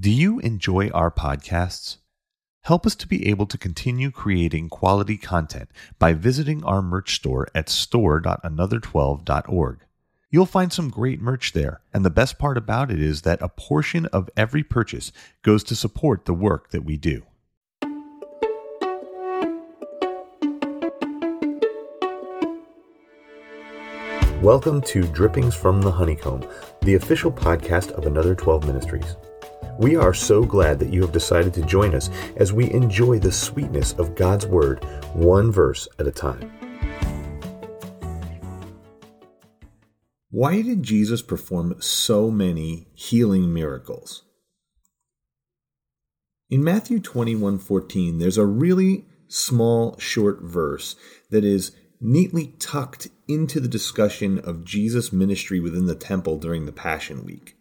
Do you enjoy our podcasts? Help us to be able to continue creating quality content by visiting our merch store at store.another12.org. You'll find some great merch there, and the best part about it is that a portion of every purchase goes to support the work that we do. Welcome to Drippings from the Honeycomb, the official podcast of Another 12 Ministries. We are so glad that you have decided to join us as we enjoy the sweetness of God's Word, one verse at a time. Why did Jesus perform so many healing miracles? In Matthew 21 14, there's a really small, short verse that is neatly tucked into the discussion of Jesus' ministry within the temple during the Passion Week.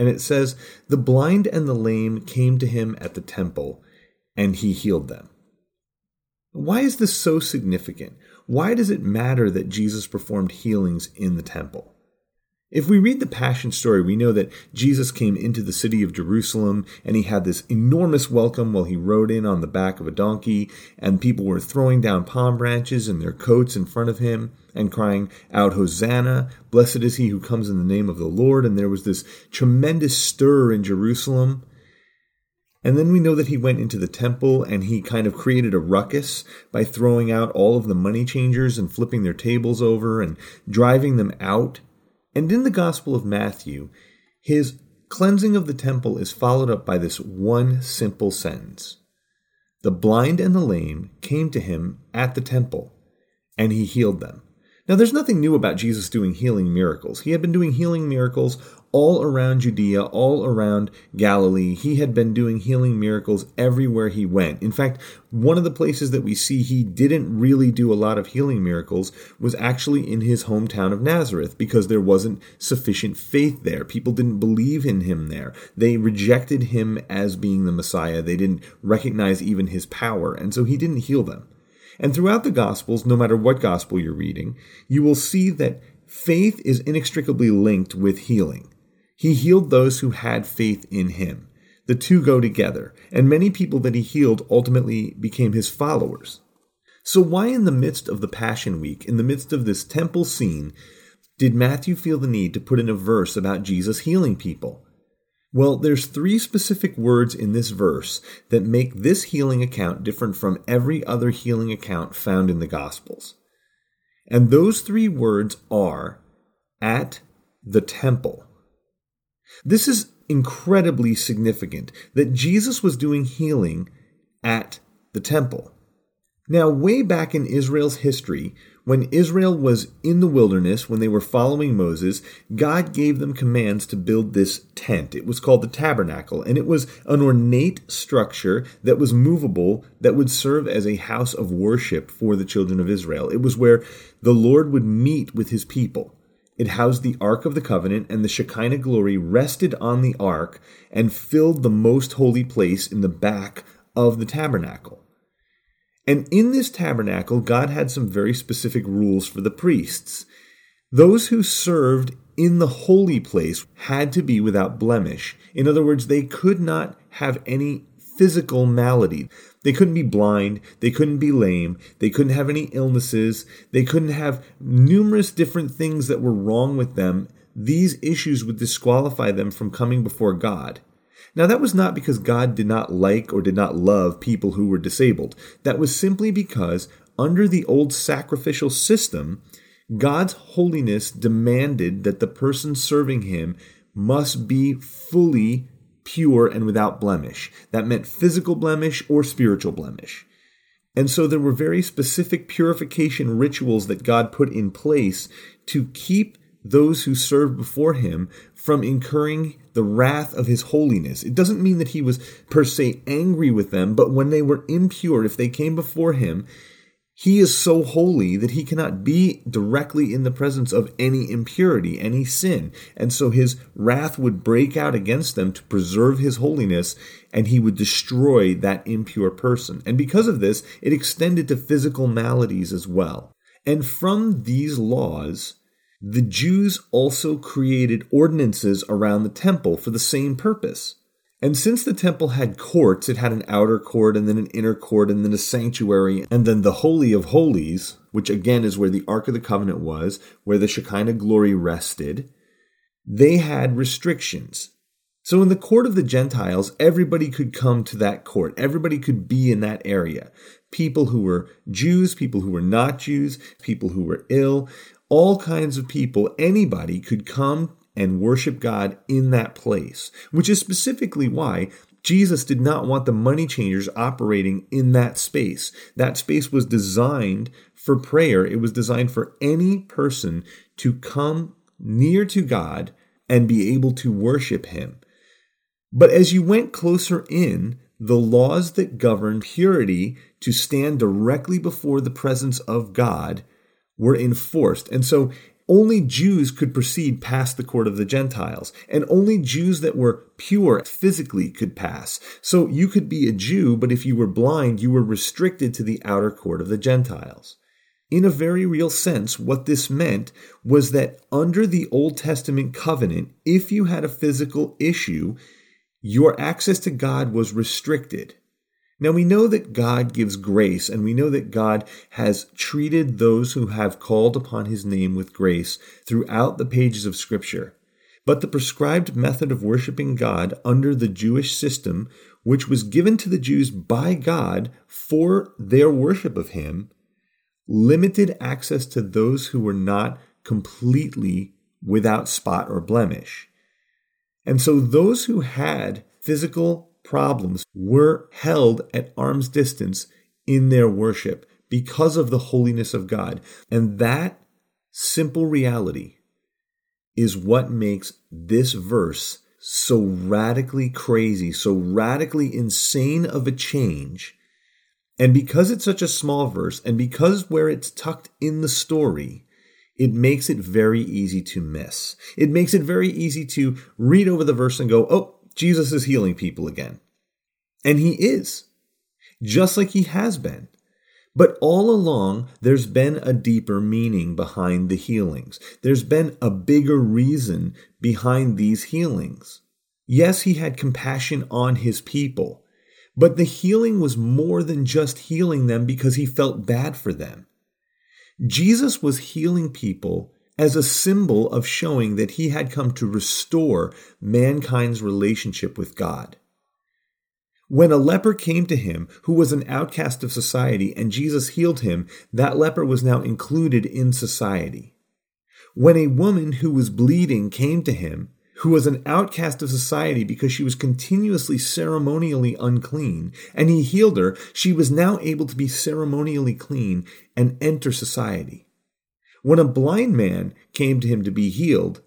And it says, The blind and the lame came to him at the temple, and he healed them. Why is this so significant? Why does it matter that Jesus performed healings in the temple? If we read the Passion story, we know that Jesus came into the city of Jerusalem and he had this enormous welcome while he rode in on the back of a donkey, and people were throwing down palm branches and their coats in front of him and crying out, Hosanna! Blessed is he who comes in the name of the Lord. And there was this tremendous stir in Jerusalem. And then we know that he went into the temple and he kind of created a ruckus by throwing out all of the money changers and flipping their tables over and driving them out and in the Gospel of Matthew, his cleansing of the temple is followed up by this one simple sentence The blind and the lame came to him at the temple, and he healed them. Now, there's nothing new about Jesus doing healing miracles. He had been doing healing miracles all around Judea, all around Galilee. He had been doing healing miracles everywhere he went. In fact, one of the places that we see he didn't really do a lot of healing miracles was actually in his hometown of Nazareth because there wasn't sufficient faith there. People didn't believe in him there. They rejected him as being the Messiah. They didn't recognize even his power, and so he didn't heal them. And throughout the Gospels, no matter what Gospel you're reading, you will see that faith is inextricably linked with healing. He healed those who had faith in him. The two go together, and many people that he healed ultimately became his followers. So, why, in the midst of the Passion Week, in the midst of this temple scene, did Matthew feel the need to put in a verse about Jesus healing people? Well, there's three specific words in this verse that make this healing account different from every other healing account found in the Gospels. And those three words are at the temple. This is incredibly significant that Jesus was doing healing at the temple. Now, way back in Israel's history, when Israel was in the wilderness, when they were following Moses, God gave them commands to build this tent. It was called the tabernacle, and it was an ornate structure that was movable that would serve as a house of worship for the children of Israel. It was where the Lord would meet with his people. It housed the Ark of the Covenant, and the Shekinah glory rested on the Ark and filled the most holy place in the back of the tabernacle. And in this tabernacle, God had some very specific rules for the priests. Those who served in the holy place had to be without blemish. In other words, they could not have any physical malady. They couldn't be blind. They couldn't be lame. They couldn't have any illnesses. They couldn't have numerous different things that were wrong with them. These issues would disqualify them from coming before God. Now, that was not because God did not like or did not love people who were disabled. That was simply because, under the old sacrificial system, God's holiness demanded that the person serving him must be fully pure and without blemish. That meant physical blemish or spiritual blemish. And so there were very specific purification rituals that God put in place to keep those who served before him from incurring the wrath of his holiness. It doesn't mean that he was per se angry with them, but when they were impure, if they came before him, he is so holy that he cannot be directly in the presence of any impurity, any sin. And so his wrath would break out against them to preserve his holiness, and he would destroy that impure person. And because of this, it extended to physical maladies as well. And from these laws, the Jews also created ordinances around the temple for the same purpose. And since the temple had courts, it had an outer court and then an inner court and then a sanctuary and then the Holy of Holies, which again is where the Ark of the Covenant was, where the Shekinah glory rested. They had restrictions. So in the court of the Gentiles, everybody could come to that court. Everybody could be in that area. People who were Jews, people who were not Jews, people who were ill, all kinds of people, anybody could come and worship God in that place, which is specifically why Jesus did not want the money changers operating in that space. That space was designed for prayer. It was designed for any person to come near to God and be able to worship Him. But as you went closer in, the laws that govern purity to stand directly before the presence of God were enforced. And so only Jews could proceed past the court of the Gentiles, and only Jews that were pure physically could pass. So you could be a Jew, but if you were blind, you were restricted to the outer court of the Gentiles. In a very real sense, what this meant was that under the Old Testament covenant, if you had a physical issue, your access to God was restricted. Now we know that God gives grace, and we know that God has treated those who have called upon his name with grace throughout the pages of Scripture. But the prescribed method of worshiping God under the Jewish system, which was given to the Jews by God for their worship of him, limited access to those who were not completely without spot or blemish. And so those who had physical problems were held at arm's distance in their worship because of the holiness of God. And that simple reality is what makes this verse so radically crazy, so radically insane of a change. And because it's such a small verse, and because where it's tucked in the story, it makes it very easy to miss. It makes it very easy to read over the verse and go, oh, Jesus is healing people again. And he is, just like he has been. But all along, there's been a deeper meaning behind the healings. There's been a bigger reason behind these healings. Yes, he had compassion on his people, but the healing was more than just healing them because he felt bad for them. Jesus was healing people as a symbol of showing that he had come to restore mankind's relationship with God. When a leper came to him who was an outcast of society and Jesus healed him, that leper was now included in society. When a woman who was bleeding came to him, who was an outcast of society because she was continuously ceremonially unclean, and he healed her, she was now able to be ceremonially clean and enter society. When a blind man came to him to be healed,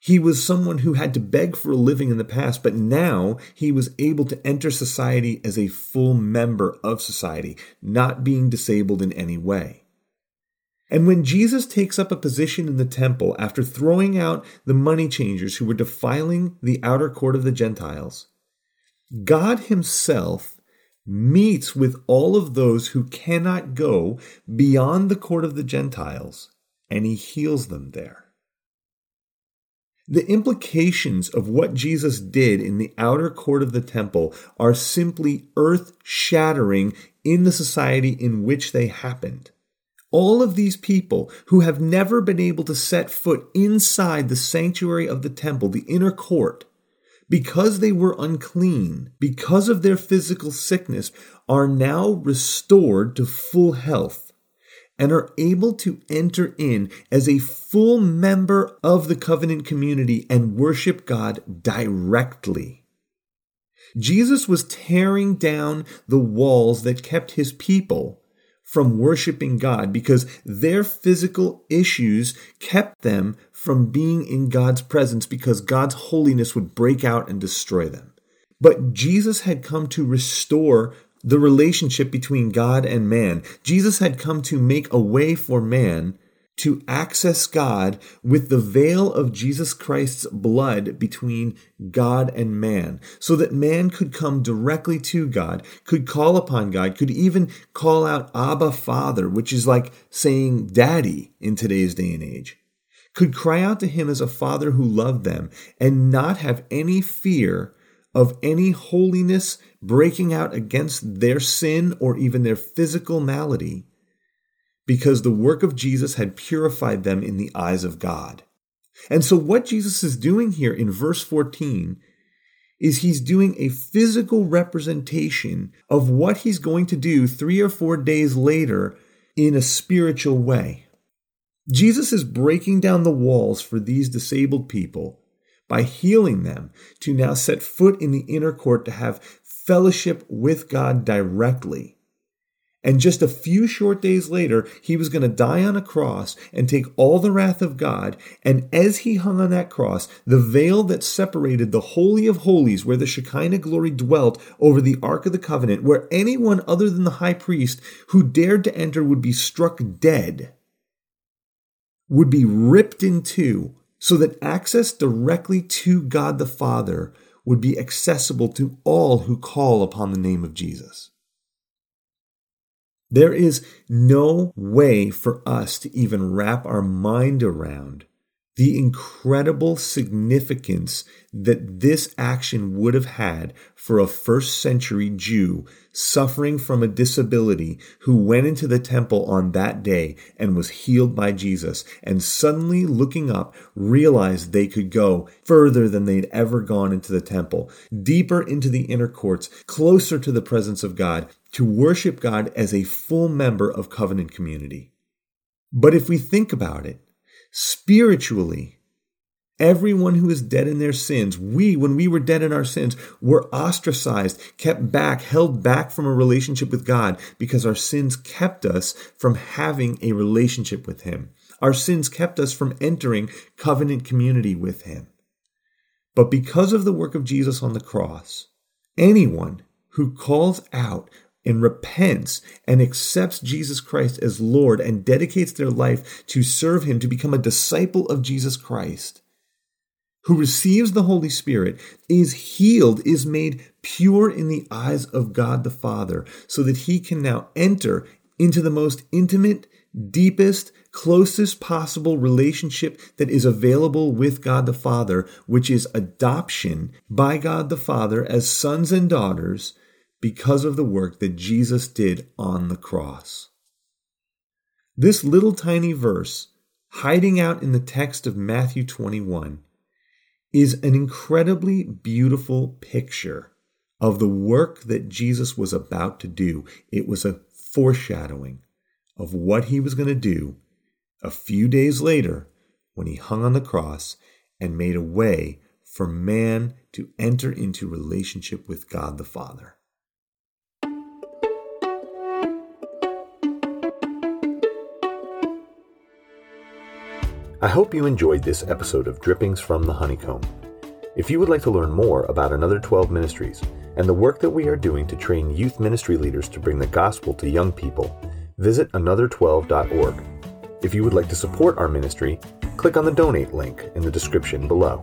he was someone who had to beg for a living in the past, but now he was able to enter society as a full member of society, not being disabled in any way. And when Jesus takes up a position in the temple after throwing out the money changers who were defiling the outer court of the Gentiles, God Himself meets with all of those who cannot go beyond the court of the Gentiles, and He heals them there. The implications of what Jesus did in the outer court of the temple are simply earth shattering in the society in which they happened. All of these people who have never been able to set foot inside the sanctuary of the temple, the inner court, because they were unclean, because of their physical sickness, are now restored to full health and are able to enter in as a full member of the covenant community and worship God directly. Jesus was tearing down the walls that kept his people from worshiping God because their physical issues kept them from being in God's presence because God's holiness would break out and destroy them. But Jesus had come to restore the relationship between God and man. Jesus had come to make a way for man to access God with the veil of Jesus Christ's blood between God and man, so that man could come directly to God, could call upon God, could even call out Abba Father, which is like saying daddy in today's day and age, could cry out to him as a father who loved them and not have any fear of any holiness breaking out against their sin or even their physical malady, because the work of Jesus had purified them in the eyes of God. And so, what Jesus is doing here in verse 14 is he's doing a physical representation of what he's going to do three or four days later in a spiritual way. Jesus is breaking down the walls for these disabled people by healing them to now set foot in the inner court to have fellowship with God directly. And just a few short days later, he was going to die on a cross and take all the wrath of God. And as he hung on that cross, the veil that separated the Holy of Holies, where the Shekinah glory dwelt over the Ark of the Covenant, where anyone other than the high priest who dared to enter would be struck dead, would be ripped in two, so that access directly to God the Father would be accessible to all who call upon the name of Jesus. There is no way for us to even wrap our mind around the incredible significance that this action would have had for a first century Jew suffering from a disability who went into the temple on that day and was healed by Jesus and suddenly looking up realized they could go further than they'd ever gone into the temple, deeper into the inner courts, closer to the presence of God, to worship God as a full member of covenant community. But if we think about it, spiritually. Everyone who is dead in their sins, we, when we were dead in our sins, were ostracized, kept back, held back from a relationship with God because our sins kept us from having a relationship with Him. Our sins kept us from entering covenant community with Him. But because of the work of Jesus on the cross, anyone who calls out and repents and accepts Jesus Christ as Lord and dedicates their life to serve Him, to become a disciple of Jesus Christ, who receives the Holy Spirit, is healed, is made pure in the eyes of God the Father, so that he can now enter into the most intimate, deepest, closest possible relationship that is available with God the Father, which is adoption by God the Father as sons and daughters because of the work that Jesus did on the cross. This little tiny verse, hiding out in the text of Matthew 21, is an incredibly beautiful picture of the work that Jesus was about to do. It was a foreshadowing of what he was going to do a few days later when he hung on the cross and made a way for man to enter into relationship with God the Father. I hope you enjoyed this episode of Drippings from the Honeycomb. If you would like to learn more about Another 12 Ministries and the work that we are doing to train youth ministry leaders to bring the gospel to young people, visit another12.org. If you would like to support our ministry, click on the donate link in the description below.